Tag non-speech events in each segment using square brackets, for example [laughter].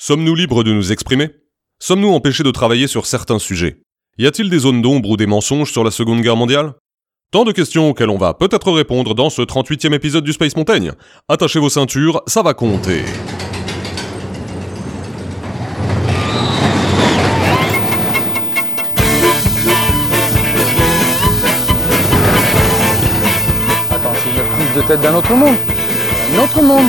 Sommes-nous libres de nous exprimer? Sommes-nous empêchés de travailler sur certains sujets? Y a-t-il des zones d'ombre ou des mensonges sur la Seconde Guerre mondiale? Tant de questions auxquelles on va peut-être répondre dans ce 38e épisode du Space Montaigne. Attachez vos ceintures, ça va compter. Attends, c'est une prise de tête d'un autre monde. Un autre monde.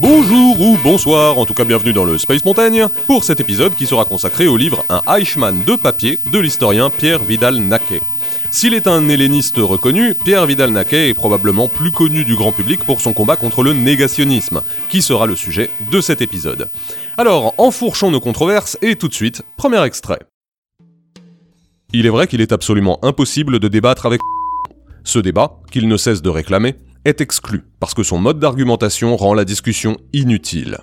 Bonjour ou bonsoir, en tout cas bienvenue dans le Space Montaigne, pour cet épisode qui sera consacré au livre Un Eichmann de papier de l'historien Pierre Vidal-Naquet. S'il est un helléniste reconnu, Pierre Vidal-Naquet est probablement plus connu du grand public pour son combat contre le négationnisme, qui sera le sujet de cet épisode. Alors, enfourchons nos controverses et tout de suite, premier extrait. Il est vrai qu'il est absolument impossible de débattre avec ce débat, qu'il ne cesse de réclamer, est exclu, parce que son mode d'argumentation rend la discussion inutile.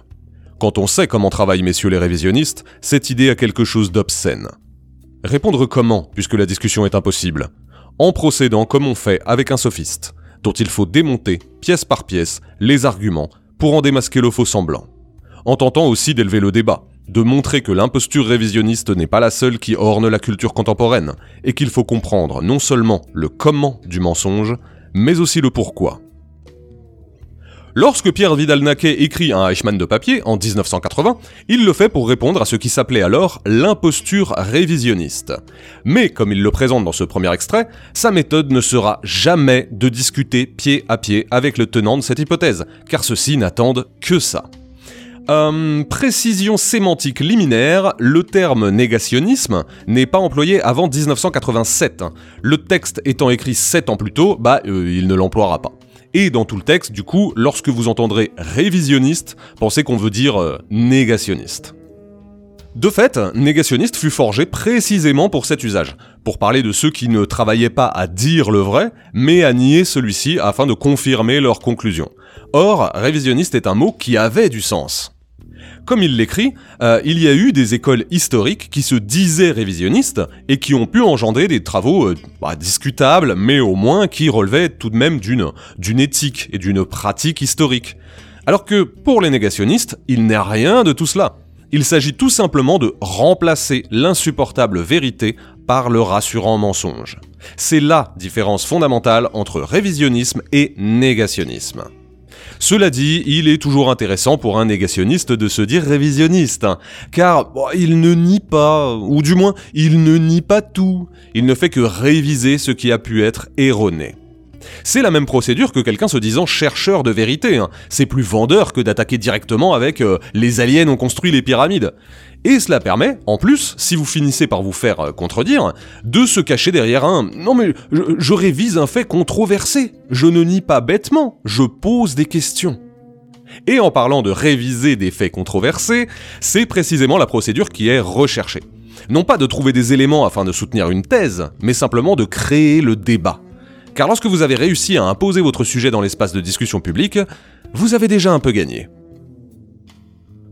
Quand on sait comment travaillent messieurs les révisionnistes, cette idée a quelque chose d'obscène. Répondre comment, puisque la discussion est impossible? En procédant comme on fait avec un sophiste, dont il faut démonter, pièce par pièce, les arguments pour en démasquer le faux semblant. En tentant aussi d'élever le débat, de montrer que l'imposture révisionniste n'est pas la seule qui orne la culture contemporaine, et qu'il faut comprendre non seulement le comment du mensonge, mais aussi le pourquoi. Lorsque Pierre Vidal-Naquet écrit un Eichmann de papier en 1980, il le fait pour répondre à ce qui s'appelait alors l'imposture révisionniste. Mais comme il le présente dans ce premier extrait, sa méthode ne sera jamais de discuter pied à pied avec le tenant de cette hypothèse, car ceux-ci n'attendent que ça. Euh, précision sémantique liminaire, le terme négationnisme n'est pas employé avant 1987. Le texte étant écrit 7 ans plus tôt, bah euh, il ne l'emploiera pas. Et dans tout le texte, du coup, lorsque vous entendrez révisionniste, pensez qu'on veut dire euh, négationniste. De fait, négationniste fut forgé précisément pour cet usage, pour parler de ceux qui ne travaillaient pas à dire le vrai, mais à nier celui-ci afin de confirmer leur conclusion. Or, révisionniste est un mot qui avait du sens. Comme il l'écrit, euh, il y a eu des écoles historiques qui se disaient révisionnistes et qui ont pu engendrer des travaux euh, bah, discutables, mais au moins qui relevaient tout de même d'une d'une éthique et d'une pratique historique. Alors que pour les négationnistes, il n'est rien de tout cela. Il s'agit tout simplement de remplacer l'insupportable vérité par le rassurant mensonge. C'est la différence fondamentale entre révisionnisme et négationnisme. Cela dit, il est toujours intéressant pour un négationniste de se dire révisionniste, hein, car il ne nie pas, ou du moins, il ne nie pas tout, il ne fait que réviser ce qui a pu être erroné. C'est la même procédure que quelqu'un se disant chercheur de vérité, hein. c'est plus vendeur que d'attaquer directement avec euh, les aliens ont construit les pyramides. Et cela permet, en plus, si vous finissez par vous faire euh, contredire, de se cacher derrière un Non mais je, je révise un fait controversé. Je ne nie pas bêtement, je pose des questions. Et en parlant de réviser des faits controversés, c'est précisément la procédure qui est recherchée. Non pas de trouver des éléments afin de soutenir une thèse, mais simplement de créer le débat. Car lorsque vous avez réussi à imposer votre sujet dans l'espace de discussion publique, vous avez déjà un peu gagné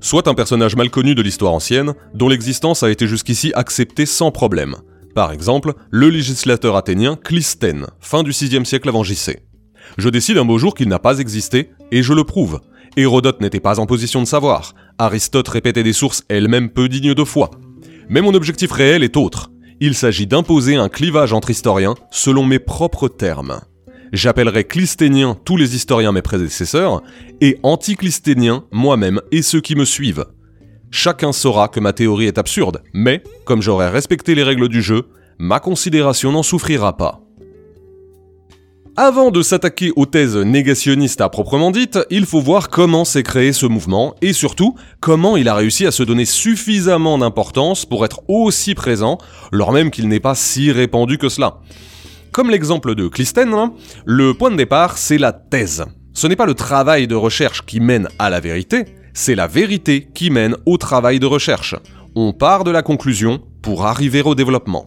soit un personnage mal connu de l'histoire ancienne, dont l'existence a été jusqu'ici acceptée sans problème. Par exemple, le législateur athénien Clisthène, fin du 6 siècle avant JC. Je décide un beau jour qu'il n'a pas existé, et je le prouve. Hérodote n'était pas en position de savoir, Aristote répétait des sources elles-mêmes peu dignes de foi. Mais mon objectif réel est autre. Il s'agit d'imposer un clivage entre historiens selon mes propres termes. J'appellerai clisténiens tous les historiens mes prédécesseurs, et anticlisténiens moi-même et ceux qui me suivent. Chacun saura que ma théorie est absurde, mais, comme j'aurai respecté les règles du jeu, ma considération n'en souffrira pas. Avant de s'attaquer aux thèses négationnistes à proprement dites, il faut voir comment s'est créé ce mouvement et surtout comment il a réussi à se donner suffisamment d'importance pour être aussi présent, lors même qu'il n'est pas si répandu que cela. Comme l'exemple de Clisthène, hein, le point de départ, c'est la thèse. Ce n'est pas le travail de recherche qui mène à la vérité, c'est la vérité qui mène au travail de recherche. On part de la conclusion pour arriver au développement.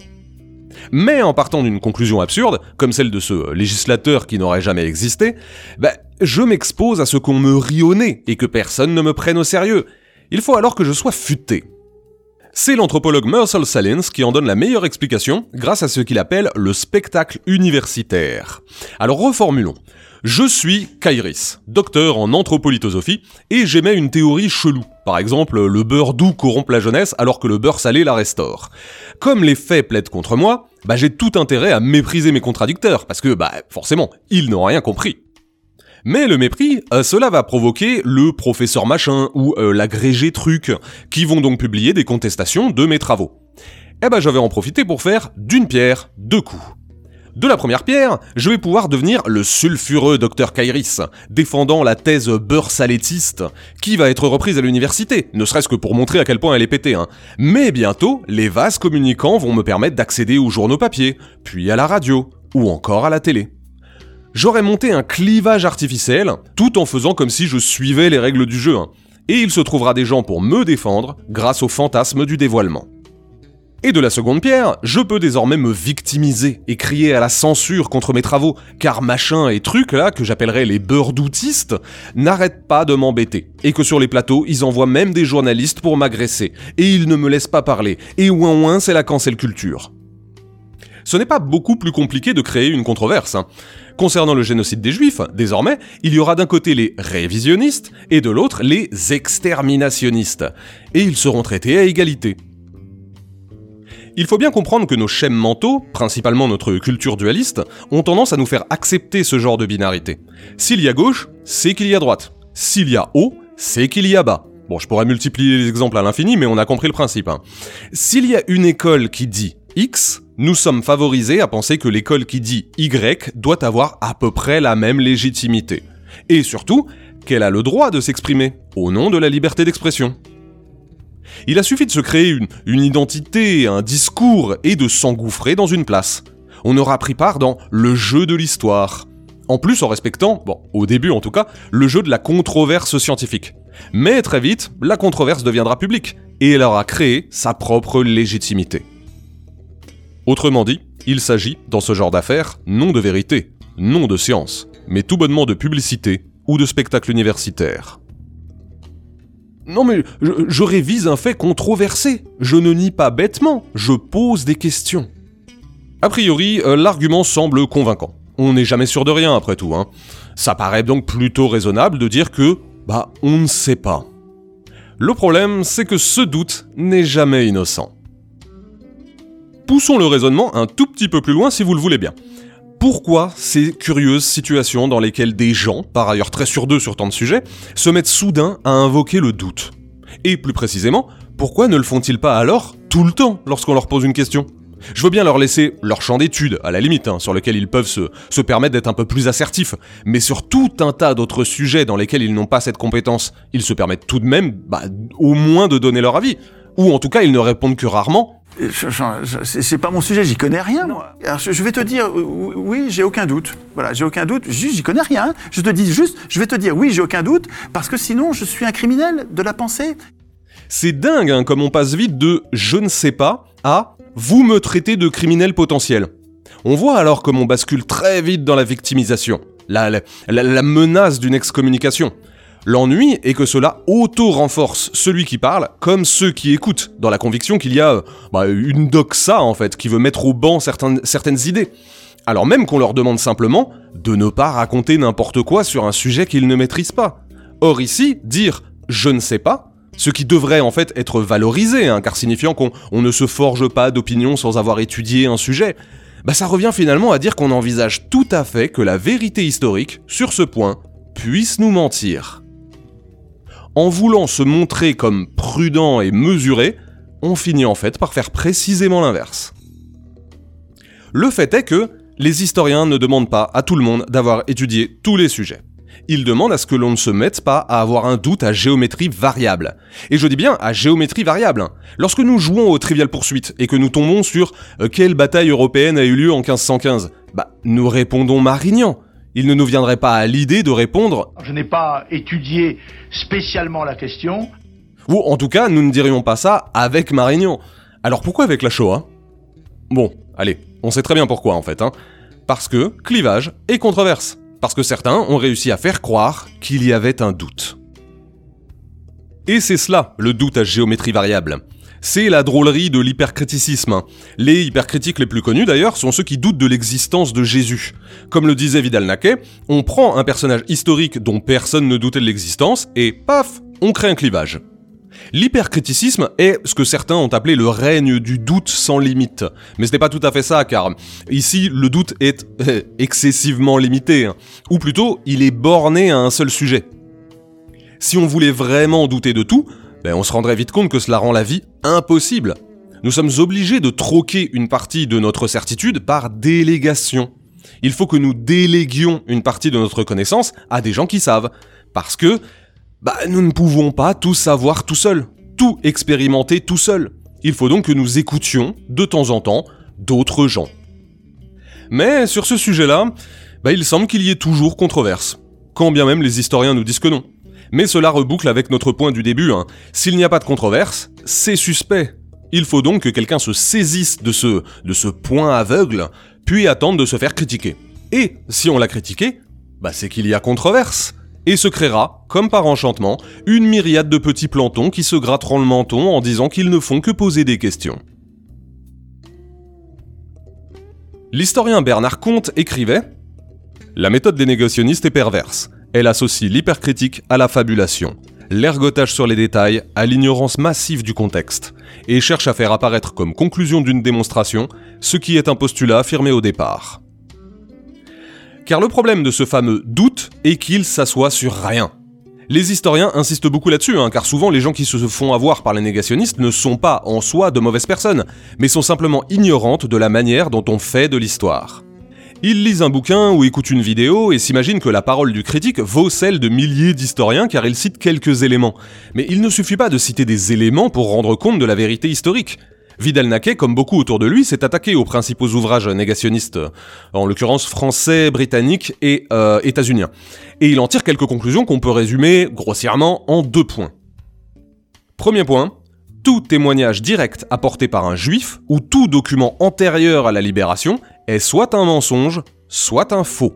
Mais en partant d'une conclusion absurde, comme celle de ce législateur qui n'aurait jamais existé, bah, je m'expose à ce qu'on me rit au nez et que personne ne me prenne au sérieux. Il faut alors que je sois futé. C'est l'anthropologue Marcel Salins qui en donne la meilleure explication grâce à ce qu'il appelle le spectacle universitaire. Alors reformulons. Je suis Kairis, docteur en anthropolithosophie, et j'émets une théorie chelou. Par exemple, le beurre doux corrompt la jeunesse alors que le beurre salé la restaure. Comme les faits plaident contre moi, bah j'ai tout intérêt à mépriser mes contradicteurs, parce que, bah, forcément, ils n'ont rien compris. Mais le mépris, euh, cela va provoquer le professeur machin ou euh, l'agrégé truc, qui vont donc publier des contestations de mes travaux. Eh ben, je vais en profiter pour faire d'une pierre deux coups. De la première pierre, je vais pouvoir devenir le sulfureux docteur Kairis, défendant la thèse beurre salétiste, qui va être reprise à l'université, ne serait-ce que pour montrer à quel point elle est pétée. Hein. Mais bientôt, les vases communicants vont me permettre d'accéder aux journaux papier, puis à la radio, ou encore à la télé. J'aurais monté un clivage artificiel, tout en faisant comme si je suivais les règles du jeu. Hein. Et il se trouvera des gens pour me défendre grâce au fantasme du dévoilement. Et de la seconde pierre, je peux désormais me victimiser et crier à la censure contre mes travaux, car machin et trucs là, que j'appellerais les beurre d'outistes, n'arrêtent pas de m'embêter. Et que sur les plateaux, ils envoient même des journalistes pour m'agresser. Et ils ne me laissent pas parler. Et ouin ouin, c'est la cancel culture. Ce n'est pas beaucoup plus compliqué de créer une controverse. Hein. Concernant le génocide des juifs, désormais, il y aura d'un côté les révisionnistes et de l'autre les exterminationnistes. Et ils seront traités à égalité. Il faut bien comprendre que nos schèmes mentaux, principalement notre culture dualiste, ont tendance à nous faire accepter ce genre de binarité. S'il y a gauche, c'est qu'il y a droite. S'il y a haut, c'est qu'il y a bas. Bon, je pourrais multiplier les exemples à l'infini, mais on a compris le principe. Hein. S'il y a une école qui dit X, nous sommes favorisés à penser que l'école qui dit Y doit avoir à peu près la même légitimité. Et surtout, qu'elle a le droit de s'exprimer, au nom de la liberté d'expression. Il a suffi de se créer une, identité, un discours et de s'engouffrer dans une place. On aura pris part dans le jeu de l'histoire. En plus en respectant, bon, au début en tout cas, le jeu de la controverse scientifique. Mais très vite, la controverse deviendra publique, et elle aura créé sa propre légitimité. Autrement dit, il s'agit, dans ce genre d'affaires, non de vérité, non de science, mais tout bonnement de publicité ou de spectacle universitaire. Non mais je, révise un fait controversé. Je ne nie pas bêtement, je pose des questions. A priori, euh, l'argument semble convaincant. On n'est jamais sûr de rien après tout. Hein. Ça paraît donc plutôt raisonnable de dire que, bah, on ne sait pas. Le problème, c'est que ce doute n'est jamais innocent. Poussons le raisonnement un tout petit peu plus loin si vous le voulez bien. Pourquoi ces curieuses situations dans lesquelles des gens, par ailleurs très sûrs d'eux sur tant de sujets, se mettent soudain à invoquer le doute? Et plus précisément, pourquoi ne le font-ils pas alors tout le temps lorsqu'on leur pose une question? Je veux bien leur laisser leur champ d'études, à la limite, hein, sur lequel ils peuvent se, se permettre d'être un peu plus assertifs, mais sur tout un tas d'autres sujets dans lesquels ils n'ont pas cette compétence, ils se permettent tout de même, bah, au moins de donner leur avis. Ou en tout cas, ils ne répondent que rarement, c'est pas mon sujet, j'y connais rien, moi. Alors, je vais te dire, oui, j'ai aucun doute. Voilà, j'ai aucun doute. Juste, j'y connais rien. Je te dis juste, je vais te dire, oui, j'ai aucun doute, parce que sinon, je suis un criminel de la pensée. C'est dingue, hein, comme on passe vite de je ne sais pas à vous me traitez de criminel potentiel. On voit alors comme on bascule très vite dans la victimisation, la, la menace d'une excommunication. L'ennui est que cela auto-renforce celui qui parle comme ceux qui écoutent, dans la conviction qu'il y a bah, une doxa en fait, qui veut mettre au banc certaines, certaines idées. Alors même qu'on leur demande simplement de ne pas raconter n'importe quoi sur un sujet qu'ils ne maîtrisent pas. Or ici, dire je ne sais pas, ce qui devrait en fait être valorisé, hein, car signifiant qu'on ne se forge pas d'opinion sans avoir étudié un sujet, bah ça revient finalement à dire qu'on envisage tout à fait que la vérité historique, sur ce point, puisse nous mentir en voulant se montrer comme prudent et mesuré, on finit en fait par faire précisément l'inverse. Le fait est que les historiens ne demandent pas à tout le monde d'avoir étudié tous les sujets. Ils demandent à ce que l'on ne se mette pas à avoir un doute à géométrie variable. Et je dis bien à géométrie variable. Lorsque nous jouons au Trivial Poursuite et que nous tombons sur euh, quelle bataille européenne a eu lieu en 1515, bah nous répondons Marignan il ne nous viendrait pas à l'idée de répondre Je n'ai pas étudié spécialement la question. Ou en tout cas, nous ne dirions pas ça avec Marignan. Alors pourquoi avec la Shoah? Bon, Allez, on sait très bien pourquoi en fait, hein. Parce que clivage et controverse. Parce que certains ont réussi à faire croire qu'il y avait un doute. Et c'est cela, le doute à géométrie variable. C'est la drôlerie de l'hypercriticisme. Les hypercritiques les plus connus d'ailleurs sont ceux qui doutent de l'existence de Jésus. Comme le disait Vidal Naquet, on prend un personnage historique dont personne ne doutait de l'existence et paf, on crée un clivage. L'hypercriticisme est ce que certains ont appelé le règne du doute sans limite. Mais ce n'est pas tout à fait ça, car ici, le doute est [laughs] excessivement limité. hein. Ou plutôt, il est borné à un seul sujet. Si on voulait vraiment douter de tout, ben on se rendrait vite compte que cela rend la vie impossible. Nous sommes obligés de troquer une partie de notre certitude par délégation. Il faut que nous déléguions une partie de notre connaissance à des gens qui savent. Parce que, bah, nous ne pouvons pas tout savoir tout seul, tout expérimenter tout seul. Il faut donc que nous écoutions, de temps en temps, d'autres gens. Mais sur ce sujet-là, bah, il semble qu'il y ait toujours controverse. Quand bien même les historiens nous disent que non. Mais cela reboucle avec notre point du début, hein. S'il n'y a pas de controverse, c'est suspect. Il faut donc que quelqu'un se saisisse de ce, de ce point aveugle, puis attende de se faire critiquer. Et si on l'a critiqué, bah c'est qu'il y a controverse. Et se créera, comme par enchantement, une myriade de petits plantons qui se gratteront le menton en disant qu'ils ne font que poser des questions. L'historien Bernard Comte écrivait La méthode des négationnistes est perverse. Elle associe l'hypercritique à la fabulation, l'ergotage sur les détails à l'ignorance massive du contexte, et cherche à faire apparaître comme conclusion d'une démonstration ce qui est un postulat affirmé au départ. Car le problème de ce fameux doute est qu'il s'assoit sur rien. Les historiens insistent beaucoup là-dessus, hein, car souvent les gens qui se font avoir par les négationnistes ne sont pas en soi de mauvaises personnes, mais sont simplement ignorantes de la manière dont on fait de l'histoire. Ils lisent un bouquin ou écoutent une vidéo et s'imaginent que la parole du critique vaut celle de milliers d'historiens car il cite quelques éléments. Mais il ne suffit pas de citer des éléments pour rendre compte de la vérité historique. Vidal Naquet, comme beaucoup autour de lui, s'est attaqué aux principaux ouvrages négationnistes, en l'occurrence français, britanniques et euh, états-uniens. Et il en tire quelques conclusions qu'on peut résumer grossièrement en deux points. Premier point, tout témoignage direct apporté par un juif ou tout document antérieur à la libération est soit un mensonge, soit un faux.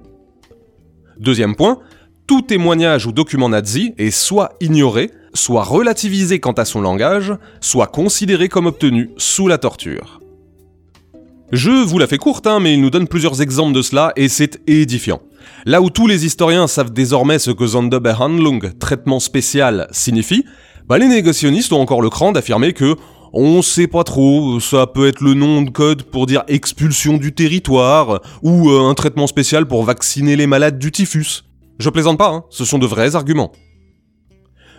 Deuxième point, tout témoignage ou document nazi est soit ignoré, soit relativisé quant à son langage, soit considéré comme obtenu sous la torture. Je vous la fais courte, hein, mais il nous donne plusieurs exemples de cela et c'est édifiant. Là où tous les historiens savent désormais ce que Sonderbehandlung, traitement spécial, signifie, bah les négationnistes ont encore le cran d'affirmer que on sait pas trop, ça peut être le nom de code pour dire expulsion du territoire, ou euh, un traitement spécial pour vacciner les malades du typhus. Je plaisante pas, hein, ce sont de vrais arguments.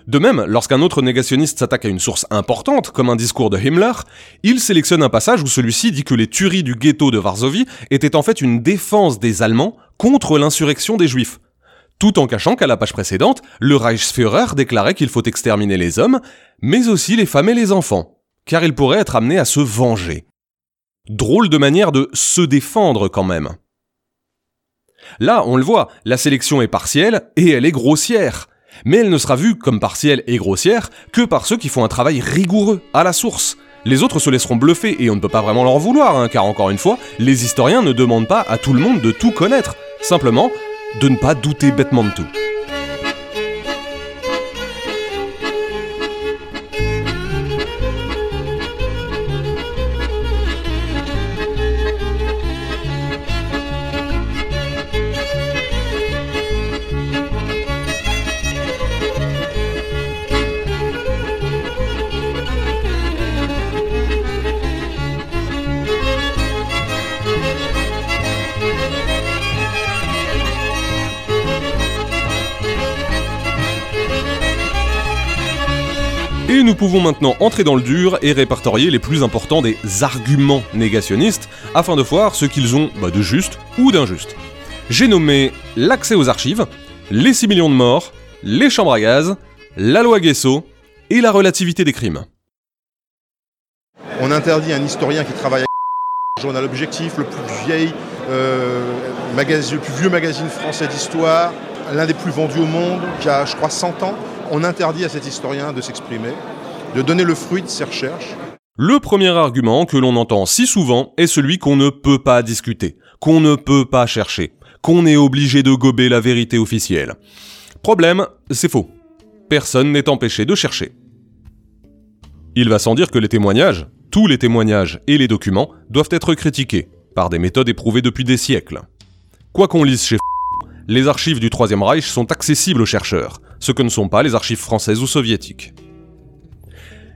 De même, lorsqu'un autre négationniste s'attaque à une source importante, comme un discours de Himmler, il sélectionne un passage où celui-ci dit que les tueries du ghetto de Varsovie étaient en fait une défense des Allemands contre l'insurrection des Juifs. Tout en cachant qu'à la page précédente, le Reichsführer déclarait qu'il faut exterminer les hommes, mais aussi les femmes et les enfants, car il pourrait être amené à se venger. Drôle de manière de se défendre quand même. Là, on le voit, la sélection est partielle et elle est grossière. Mais elle ne sera vue comme partielle et grossière que par ceux qui font un travail rigoureux, à la source. Les autres se laisseront bluffer et on ne peut pas vraiment leur vouloir, hein, car encore une fois, les historiens ne demandent pas à tout le monde de tout connaître, simplement de ne pas douter bêtement de tout. Pouvons maintenant entrer dans le dur et répertorier les plus importants des arguments négationnistes afin de voir ce qu'ils ont bah, de juste ou d'injuste. J'ai nommé l'accès aux archives, les 6 millions de morts, les chambres à gaz, la loi Guesso et la relativité des crimes. On interdit à un historien qui travaille à journal objectif, le plus vieil, euh, magazine, le plus vieux magazine français d'histoire, l'un des plus vendus au monde, qui a, je crois, 100 ans. On interdit à cet historien de s'exprimer, de donner le fruit de ses recherches. Le premier argument que l'on entend si souvent est celui qu'on ne peut pas discuter, qu'on ne peut pas chercher, qu'on est obligé de gober la vérité officielle. Problème, c'est faux. Personne n'est empêché de chercher. Il va sans dire que les témoignages, tous les témoignages et les documents doivent être critiqués, par des méthodes éprouvées depuis des siècles. Quoi qu'on lise chez les archives du Troisième Reich sont accessibles aux chercheurs, ce que ne sont pas les archives françaises ou soviétiques.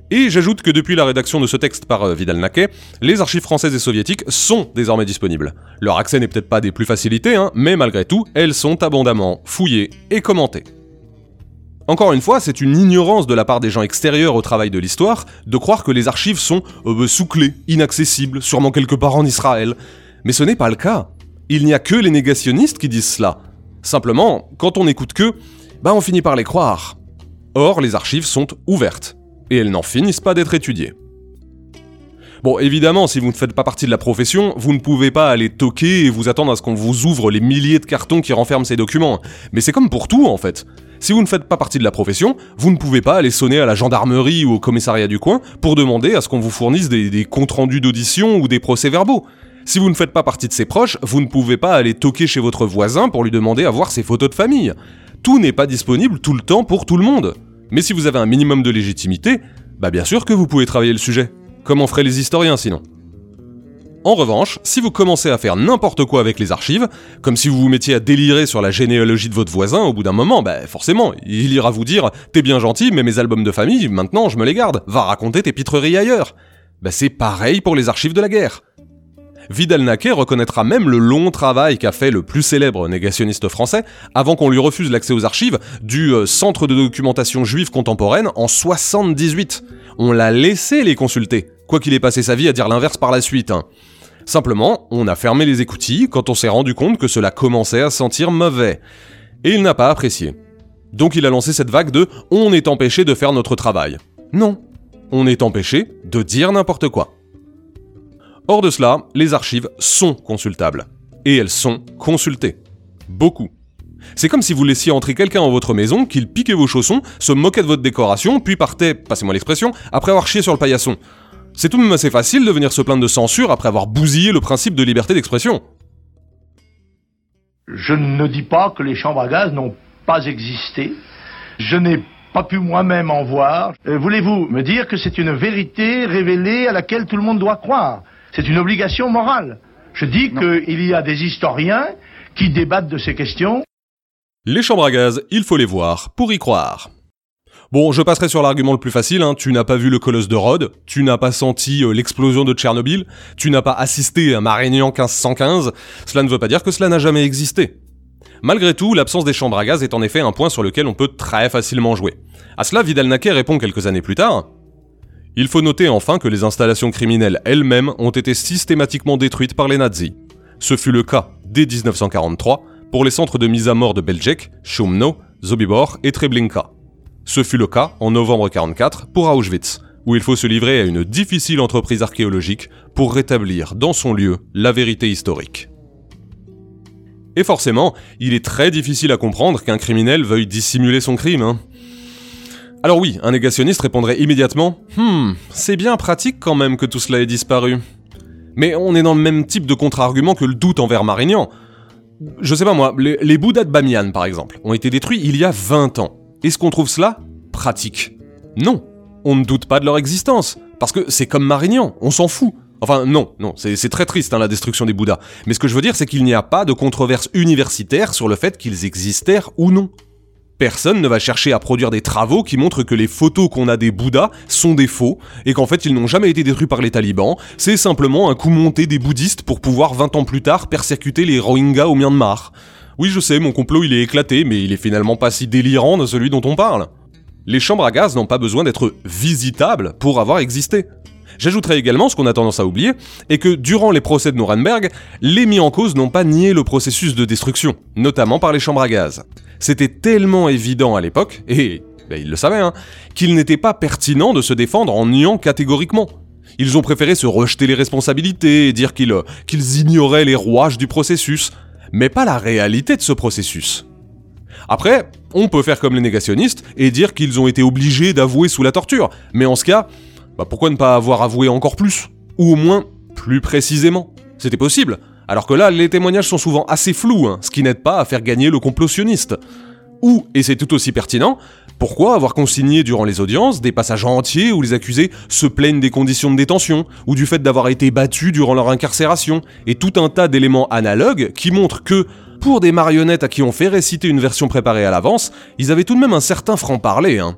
Et j'ajoute que depuis la rédaction de ce texte par euh, Vidal Naquet, les archives françaises et soviétiques sont désormais disponibles. Leur accès n'est peut-être pas des plus facilités, hein, mais malgré tout, elles sont abondamment fouillées et commentées. Encore une fois, c'est une ignorance de la part des gens extérieurs au travail de l'histoire de croire que les archives sont euh, sous clé, inaccessibles, sûrement quelque part en Israël. Mais ce n'est pas le cas. Il n'y a que les négationnistes qui disent cela. Simplement, quand on n'écoute que, bah on finit par les croire. Or, les archives sont ouvertes et elles n'en finissent pas d'être étudiées. Bon, évidemment, si vous ne faites pas partie de la profession, vous ne pouvez pas aller toquer et vous attendre à ce qu'on vous ouvre les milliers de cartons qui renferment ces documents. Mais c'est comme pour tout, en fait. Si vous ne faites pas partie de la profession, vous ne pouvez pas aller sonner à la gendarmerie ou au commissariat du coin pour demander à ce qu'on vous fournisse des, comptes rendus d'audition ou des procès-verbaux. Si vous ne faites pas partie de ses proches, vous ne pouvez pas aller toquer chez votre voisin pour lui demander à voir ses photos de famille. Tout n'est pas disponible tout le temps pour tout le monde. Mais si vous avez un minimum de légitimité, bah bien sûr que vous pouvez travailler le sujet. Comme on ferait les historiens sinon. En revanche, si vous commencez à faire n'importe quoi avec les archives, comme si vous vous mettiez à délirer sur la généalogie de votre voisin, au bout d'un moment, bah forcément, il ira vous dire T'es bien gentil, mais mes albums de famille, maintenant je me les garde, va raconter tes pitreries ailleurs. Bah c'est pareil pour les archives de la guerre. Vidal Naquet reconnaîtra même le long travail qu'a fait le plus célèbre négationniste français avant qu'on lui refuse l'accès aux archives du euh, Centre de documentation juive contemporaine en 78. On l'a laissé les consulter, quoi qu'il ait passé sa vie à dire l'inverse par la suite. hein. Simplement, on a fermé les écoutilles quand on s'est rendu compte que cela commençait à sentir mauvais. Et il n'a pas apprécié. Donc il a lancé cette vague de on est empêché de faire notre travail. Non, on est empêché de dire n'importe quoi. Hors de cela, les archives sont consultables. Et elles sont consultées. Beaucoup. C'est comme si vous laissiez entrer quelqu'un dans votre maison, qu'il piquait vos chaussons, se moquait de votre décoration, puis partait, passez-moi l'expression, après avoir chié sur le paillasson. C'est tout de même assez facile de venir se plaindre de censure après avoir bousillé le principe de liberté d'expression. Je ne dis pas que les chambres à gaz n'ont pas existé. Je n'ai pas pu moi-même en voir. Euh, Voulez-vous me dire que c'est une vérité révélée à laquelle tout le monde doit croire? C'est une obligation morale. Je dis qu'il y a des historiens qui débattent de ces questions. Les chambres à gaz, il faut les voir pour y croire. Bon, je passerai sur l'argument le plus facile, hein. tu n'as pas vu le colosse de Rhodes, tu n'as pas senti euh, l'explosion de Tchernobyl, tu n'as pas assisté à Marignan 1515, cela ne veut pas dire que cela n'a jamais existé. Malgré tout, l'absence des chambres à gaz est en effet un point sur lequel on peut très facilement jouer. À cela, Vidal-Naquet répond quelques années plus tard Il faut noter enfin que les installations criminelles elles-mêmes ont été systématiquement détruites par les nazis. Ce fut le cas dès 1943 pour les centres de mise à mort de Belzec, Chumno, Zobibor et Treblinka. Ce fut le cas en novembre 1944 pour Auschwitz, où il faut se livrer à une difficile entreprise archéologique pour rétablir dans son lieu la vérité historique. Et forcément, il est très difficile à comprendre qu'un criminel veuille dissimuler son crime. hein. Alors oui, un négationniste répondrait immédiatement Hmm, c'est bien pratique quand même que tout cela ait disparu. Mais on est dans le même type de contre-argument que le doute envers Marignan. Je sais pas moi, les, Bouddhas de Bamiyan par exemple, ont été détruits il y a 20 ans. Est-ce qu'on trouve cela pratique? Non, on ne doute pas de leur existence, parce que c'est comme Marignan, on s'en fout. Enfin non, non, c'est c'est très triste hein, la destruction des Bouddhas. Mais ce que je veux dire, c'est qu'il n'y a pas de controverse universitaire sur le fait qu'ils existèrent ou non. Personne ne va chercher à produire des travaux qui montrent que les photos qu'on a des Bouddhas sont des faux, et qu'en fait ils n'ont jamais été détruits par les talibans, c'est simplement un coup monté des bouddhistes pour pouvoir 20 ans plus tard persécuter les Rohingyas au Myanmar. Oui je sais, mon complot il est éclaté, mais il est finalement pas si délirant de celui dont on parle. Les chambres à gaz n'ont pas besoin d'être visitables pour avoir existé. J'ajouterai également ce qu'on a tendance à oublier, et que durant les procès de Nuremberg, les mis en cause n'ont pas nié le processus de destruction, notamment par les chambres à gaz. C'était tellement évident à l'époque, et ben, ils le savaient, hein, qu'il n'était pas pertinent de se défendre en niant catégoriquement. Ils ont préféré se rejeter les responsabilités et dire euh, qu'ils ignoraient les rouages du processus, mais pas la réalité de ce processus. Après, on peut faire comme les négationnistes et dire qu'ils ont été obligés d'avouer sous la torture, mais en ce cas, Bah pourquoi ne pas avoir avoué encore plus Ou au moins plus précisément? C'était possible. Alors que là, les témoignages sont souvent assez flous, hein, ce qui n'aide pas à faire gagner le complotionniste. Ou, et c'est tout aussi pertinent, pourquoi avoir consigné durant les audiences des passages entiers où les accusés se plaignent des conditions de détention, ou du fait d'avoir été battus durant leur incarcération, et tout un tas d'éléments analogues qui montrent que, pour des marionnettes à qui on fait réciter une version préparée à l'avance, ils avaient tout de même un certain franc-parler. Hein.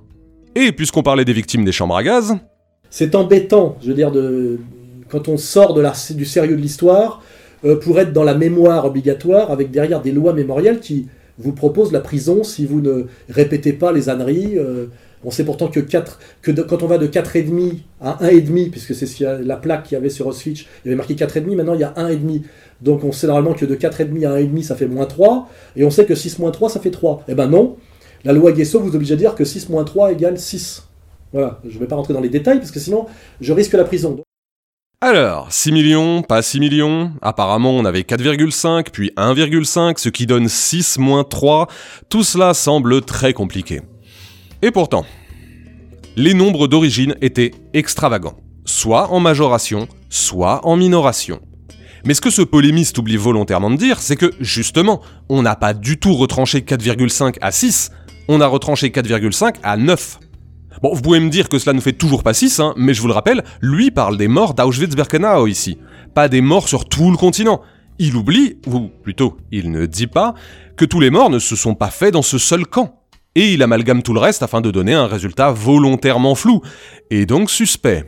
Et puisqu'on parlait des victimes des chambres à gaz... C'est embêtant, je veux dire, de... quand on sort de la... du sérieux de l'histoire, euh, pour être dans la mémoire obligatoire, avec derrière des lois mémorielles qui vous proposent la prison si vous ne répétez pas les âneries. Euh, on sait pourtant que, 4, que quand on va de 4,5 à 1,5, puisque c'est la plaque qu'il y avait sur Auschwitz, il y avait marqué 4,5, maintenant il y a 1,5. Donc on sait normalement que de 4,5 à 1,5, ça fait moins 3, et on sait que 6 moins 3, ça fait 3. Eh ben non, la loi Guesso vous oblige à dire que 6 moins 3 égale 6. Voilà, je ne vais pas rentrer dans les détails parce que sinon je risque la prison. Alors, 6 millions, pas 6 millions, apparemment on avait 4,5 puis 1,5, ce qui donne 6 moins 3, tout cela semble très compliqué. Et pourtant, les nombres d'origine étaient extravagants, soit en majoration, soit en minoration. Mais ce que ce polémiste oublie volontairement de dire, c'est que, justement, on n'a pas du tout retranché 4,5 à 6, on a retranché 4,5 à 9. Bon, vous pouvez me dire que cela ne fait toujours pas 6, hein, mais je vous le rappelle, lui parle des morts d'Auschwitz-Birkenau ici, pas des morts sur tout le continent. Il oublie, ou plutôt, il ne dit pas, que tous les morts ne se sont pas faits dans ce seul camp. Et il amalgame tout le reste afin de donner un résultat volontairement flou, et donc suspect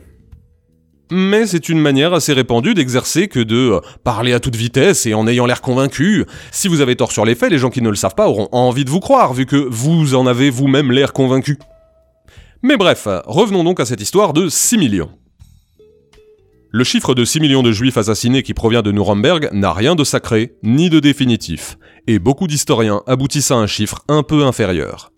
mais c'est une manière assez répandue d'exercer que de euh, parler à toute vitesse et en ayant l'air convaincu. Si vous avez tort sur les faits, les gens qui ne le savent pas auront envie de vous croire, vu que vous en avez vous-même l'air convaincu. Mais bref, revenons donc à cette histoire de 6 millions. Le chiffre de 6 millions de juifs assassinés qui provient de Nuremberg n'a rien de sacré, ni de définitif, et beaucoup d'historiens aboutissent à un chiffre un peu inférieur.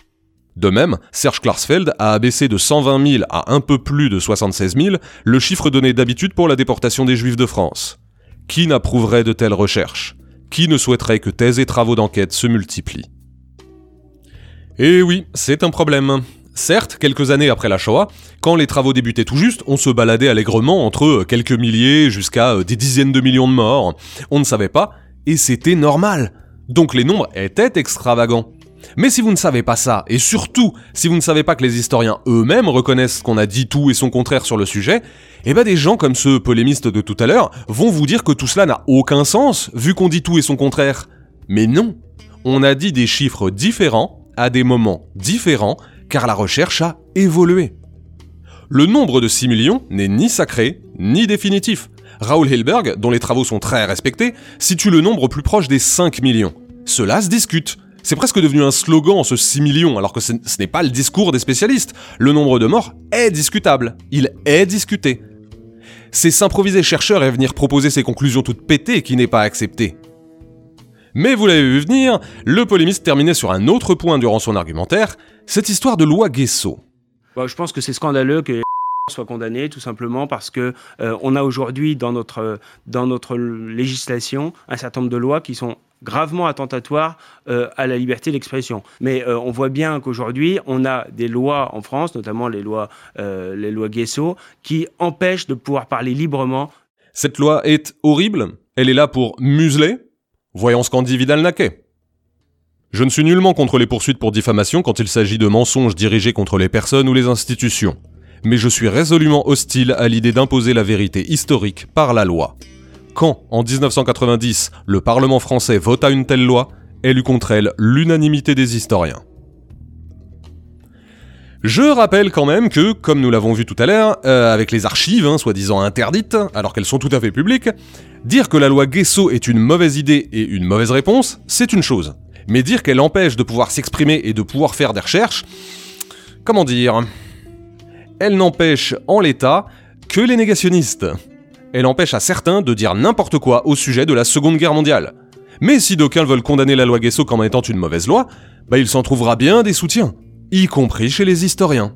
De même, Serge Klarsfeld a abaissé de 120 000 à un peu plus de 76 000 le chiffre donné d'habitude pour la déportation des Juifs de France. Qui n'approuverait de telles recherches? Qui ne souhaiterait que thèses et travaux d'enquête se multiplient? Eh oui, c'est un problème. Certes, quelques années après la Shoah, quand les travaux débutaient tout juste, on se baladait allègrement entre quelques milliers jusqu'à euh, des dizaines de millions de morts. On ne savait pas, et c'était normal. Donc les nombres étaient extravagants. Mais si vous ne savez pas ça, et surtout si vous ne savez pas que les historiens eux-mêmes reconnaissent qu'on a dit tout et son contraire sur le sujet, eh ben des gens comme ce polémiste de tout à l'heure vont vous dire que tout cela n'a aucun sens, vu qu'on dit tout et son contraire. Mais non, on a dit des chiffres différents, à des moments différents, car la recherche a évolué. Le nombre de 6 millions n'est ni sacré, ni définitif. Raoul Hilberg, dont les travaux sont très respectés, situe le nombre plus proche des 5 millions. Cela se discute. C'est presque devenu un slogan, ce 6 millions, alors que ce n'est pas le discours des spécialistes. Le nombre de morts est discutable. Il est discuté. C'est s'improviser chercheur et venir proposer ses conclusions toutes pétées qui n'est pas accepté. Mais vous l'avez vu venir, le polémiste terminait sur un autre point durant son argumentaire, cette histoire de loi Guesso. Bah, je pense que c'est scandaleux que soit condamné tout simplement parce que euh, on a aujourd'hui dans notre dans notre législation un certain nombre de lois qui sont gravement attentatoire euh, à la liberté d'expression. Mais euh, on voit bien qu'aujourd'hui, on a des lois en France, notamment les lois, les lois Guesso, qui empêchent de pouvoir parler librement. Cette loi est horrible. Elle est là pour museler. Voyons ce qu'en dit Vidal Naquet. Je ne suis nullement contre les poursuites pour diffamation quand il s'agit de mensonges dirigés contre les personnes ou les institutions. Mais je suis résolument hostile à l'idée d'imposer la vérité historique par la loi. Quand, en 1990, le Parlement français vota une telle loi, elle eut contre elle l'unanimité des historiens. Je rappelle quand même que, comme nous l'avons vu tout à l'heure, euh, avec les archives, hein, soi-disant interdites, alors qu'elles sont tout à fait publiques, dire que la loi Guesso est une mauvaise idée et une mauvaise réponse, c'est une chose. Mais dire qu'elle empêche de pouvoir s'exprimer et de pouvoir faire des recherches, comment dire? Elle n'empêche en l'état que les négationnistes elle empêche à certains de dire n'importe quoi au sujet de la Seconde Guerre mondiale. Mais si d'aucuns veulent condamner la loi Guesso comme étant une mauvaise loi, bah il s'en trouvera bien des soutiens, y compris chez les historiens.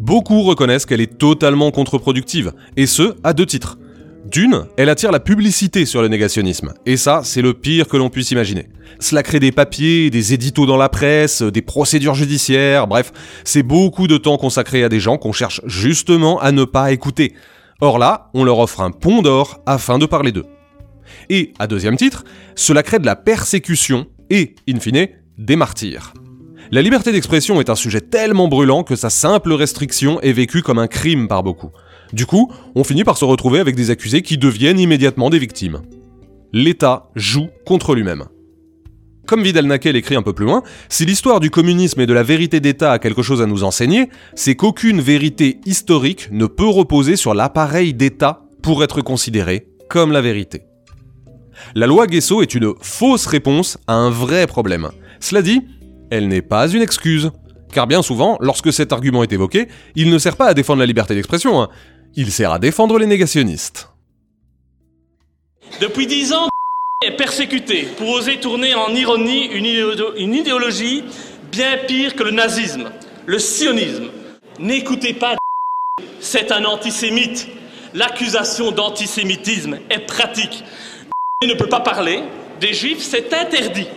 Beaucoup reconnaissent qu'elle est totalement contre-productive, et ce, à deux titres. D'une, elle attire la publicité sur le négationnisme, et ça, c'est le pire que l'on puisse imaginer. Cela crée des papiers, des éditos dans la presse, des procédures judiciaires, bref, c'est beaucoup de temps consacré à des gens qu'on cherche justement à ne pas écouter. Or là, on leur offre un pont d'or afin de parler d'eux. Et, à deuxième titre, cela crée de la persécution et, in fine, des martyrs. La liberté d'expression est un sujet tellement brûlant que sa simple restriction est vécue comme un crime par beaucoup. Du coup, on finit par se retrouver avec des accusés qui deviennent immédiatement des victimes. L'État joue contre lui-même. Comme Vidal Naquet écrit un peu plus loin, si l'histoire du communisme et de la vérité d'État a quelque chose à nous enseigner, c'est qu'aucune vérité historique ne peut reposer sur l'appareil d'État pour être considérée comme la vérité. La loi Guesso est une fausse réponse à un vrai problème. Cela dit, elle n'est pas une excuse. Car bien souvent, lorsque cet argument est évoqué, il ne sert pas à défendre la liberté d'expression, hein. Il sert à défendre les négationnistes. Depuis dix ans, [laughs] est persécuté pour oser tourner en ironie une, idéologie bien pire que le nazisme, le sionisme. N'écoutez pas [laughs] c'est un antisémite. L'accusation d'antisémitisme est pratique. [laughs] Il ne peut pas parler des juifs, c'est interdit.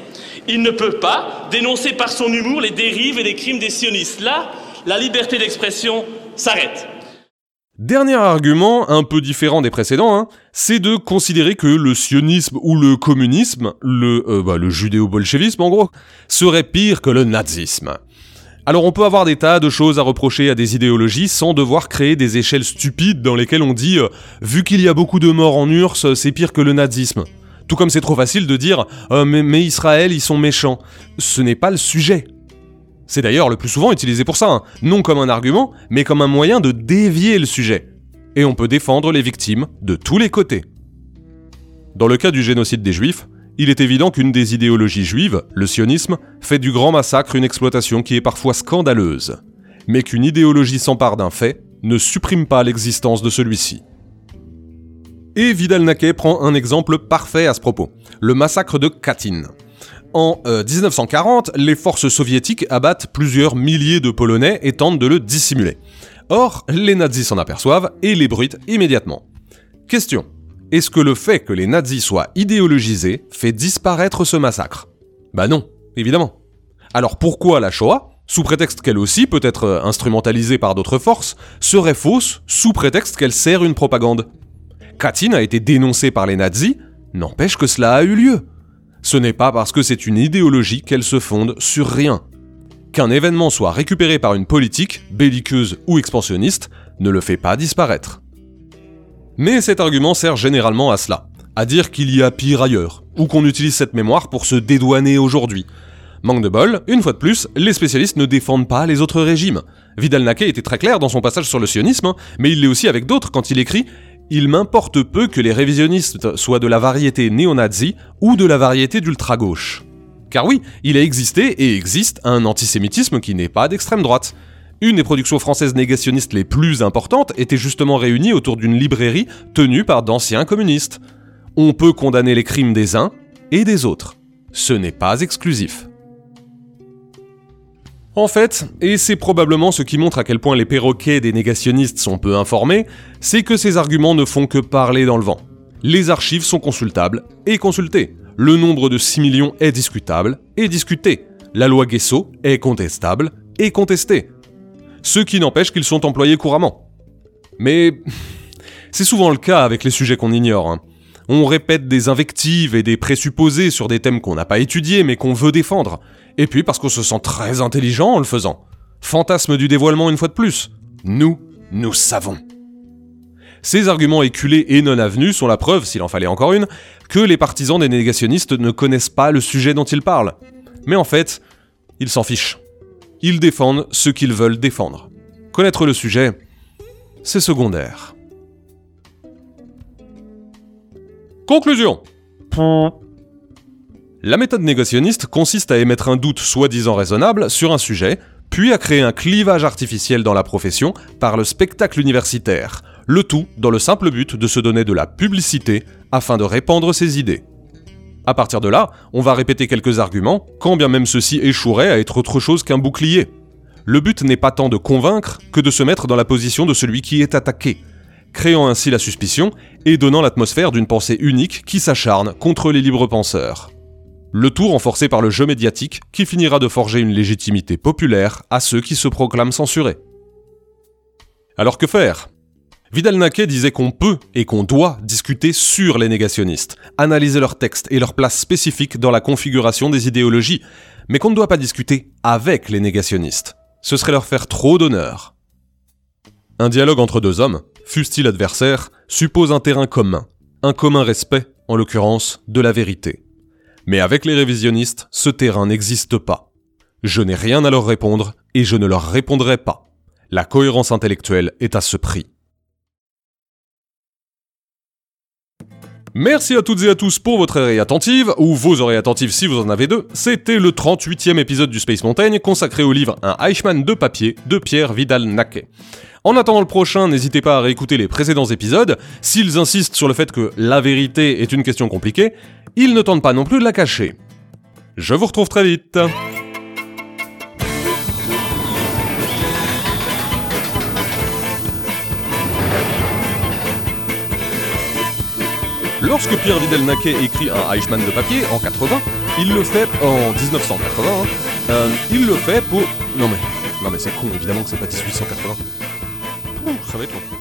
Il ne peut pas dénoncer par son humour les dérives et les crimes des sionistes. Là, la liberté d'expression s'arrête. Dernier argument, un peu différent des précédents, hein, c'est de considérer que le sionisme ou le communisme, le, euh, bah, le judéo-bolchevisme en gros, serait pire que le nazisme. Alors on peut avoir des tas de choses à reprocher à des idéologies sans devoir créer des échelles stupides dans lesquelles on dit euh, vu qu'il y a beaucoup de morts en URSS, c'est pire que le nazisme. Tout comme c'est trop facile de dire euh, mais Israël, ils sont méchants. Ce n'est pas le sujet. C'est d'ailleurs le plus souvent utilisé pour ça, hein. non comme un argument, mais comme un moyen de dévier le sujet. Et on peut défendre les victimes de tous les côtés. Dans le cas du génocide des Juifs, il est évident qu'une des idéologies juives, le sionisme, fait du grand massacre une exploitation qui est parfois scandaleuse. Mais qu'une idéologie s'empare d'un fait ne supprime pas l'existence de celui-ci. Et Vidal-Naquet prend un exemple parfait à ce propos, le massacre de Katyn. En 1940, euh, les forces soviétiques abattent plusieurs milliers de Polonais et tentent de le dissimuler. Or, les nazis s'en aperçoivent et les bruitent immédiatement. Question. Est-ce que le fait que les nazis soient idéologisés fait disparaître ce massacre? Bah non, évidemment. Alors pourquoi la Shoah, sous prétexte qu'elle aussi peut être euh, instrumentalisée par d'autres forces, serait fausse sous prétexte qu'elle sert une propagande? Katyn a été dénoncée par les nazis, n'empêche que cela a eu lieu. Ce n'est pas parce que c'est une idéologie qu'elle se fonde sur rien. Qu'un événement soit récupéré par une politique, belliqueuse ou expansionniste, ne le fait pas disparaître. Mais cet argument sert généralement à cela, à dire qu'il y a pire ailleurs, ou qu'on utilise cette mémoire pour se dédouaner aujourd'hui. Manque de bol, une fois de plus, les spécialistes ne défendent pas les autres régimes. Vidal Naquet était très clair dans son passage sur le sionisme, mais il l'est aussi avec d'autres quand il écrit il m'importe peu que les révisionnistes soient de la variété néo-nazi ou de la variété d'ultra-gauche. Car oui, il a existé et existe un antisémitisme qui n'est pas d'extrême droite. Une des productions françaises négationnistes les plus importantes était justement réunie autour d'une librairie tenue par d'anciens communistes. On peut condamner les crimes des uns et des autres. Ce n'est pas exclusif. En fait, et c'est probablement ce qui montre à quel point les perroquets des négationnistes sont peu informés, c'est que ces arguments ne font que parler dans le vent. Les archives sont consultables et consultées. Le nombre de 6 millions est discutable et discuté. La loi Guesso est contestable et contestée. Ce qui n'empêche qu'ils sont employés couramment. Mais [laughs] c'est souvent le cas avec les sujets qu'on ignore. Hein. On répète des invectives et des présupposés sur des thèmes qu'on n'a pas étudiés mais qu'on veut défendre et puis parce qu'on se sent très intelligent en le faisant. Fantasme du dévoilement une fois de plus. Nous, nous savons. Ces arguments éculés et non avenus sont la preuve, s'il en fallait encore une, que les partisans des négationnistes ne connaissent pas le sujet dont ils parlent. Mais en fait, ils s'en fichent. Ils défendent ce qu'ils veulent défendre. Connaître le sujet, c'est secondaire. Conclusion. La méthode négationniste consiste à émettre un doute soi-disant raisonnable sur un sujet, puis à créer un clivage artificiel dans la profession par le spectacle universitaire, le tout dans le simple but de se donner de la publicité afin de répandre ses idées. À partir de là, on va répéter quelques arguments, quand bien même ceux-ci échoueraient à être autre chose qu'un bouclier. Le but n'est pas tant de convaincre que de se mettre dans la position de celui qui est attaqué, créant ainsi la suspicion et donnant l'atmosphère d'une pensée unique qui s'acharne contre les libres penseurs. Le tout renforcé par le jeu médiatique qui finira de forger une légitimité populaire à ceux qui se proclament censurés. Alors que faire? Vidal-Naquet disait qu'on peut et qu'on doit discuter sur les négationnistes, analyser leurs textes et leur place spécifique dans la configuration des idéologies, mais qu'on ne doit pas discuter avec les négationnistes. Ce serait leur faire trop d'honneur. Un dialogue entre deux hommes, fussent-ils adversaires, suppose un terrain commun, un commun respect, en l'occurrence, de la vérité. Mais avec les révisionnistes, ce terrain n'existe pas. Je n'ai rien à leur répondre et je ne leur répondrai pas. La cohérence intellectuelle est à ce prix. Merci à toutes et à tous pour votre oreille attentive, ou vos oreilles attentives si vous en avez deux. C'était le 38e épisode du Space Mountain consacré au livre Un Eichmann de papier de Pierre Vidal-Naquet. En attendant le prochain, n'hésitez pas à réécouter les précédents épisodes. S'ils insistent sur le fait que la vérité est une question compliquée, ils ne tentent pas non plus de la cacher. Je vous retrouve très vite. Lorsque Pierre Vidal-Naquet écrit un Eichmann de papier en 80, il le fait en 1980. hein, euh, il le fait pour. Non mais, non mais c'est con, évidemment que c'est pas 1880. Ouh, ça va être long.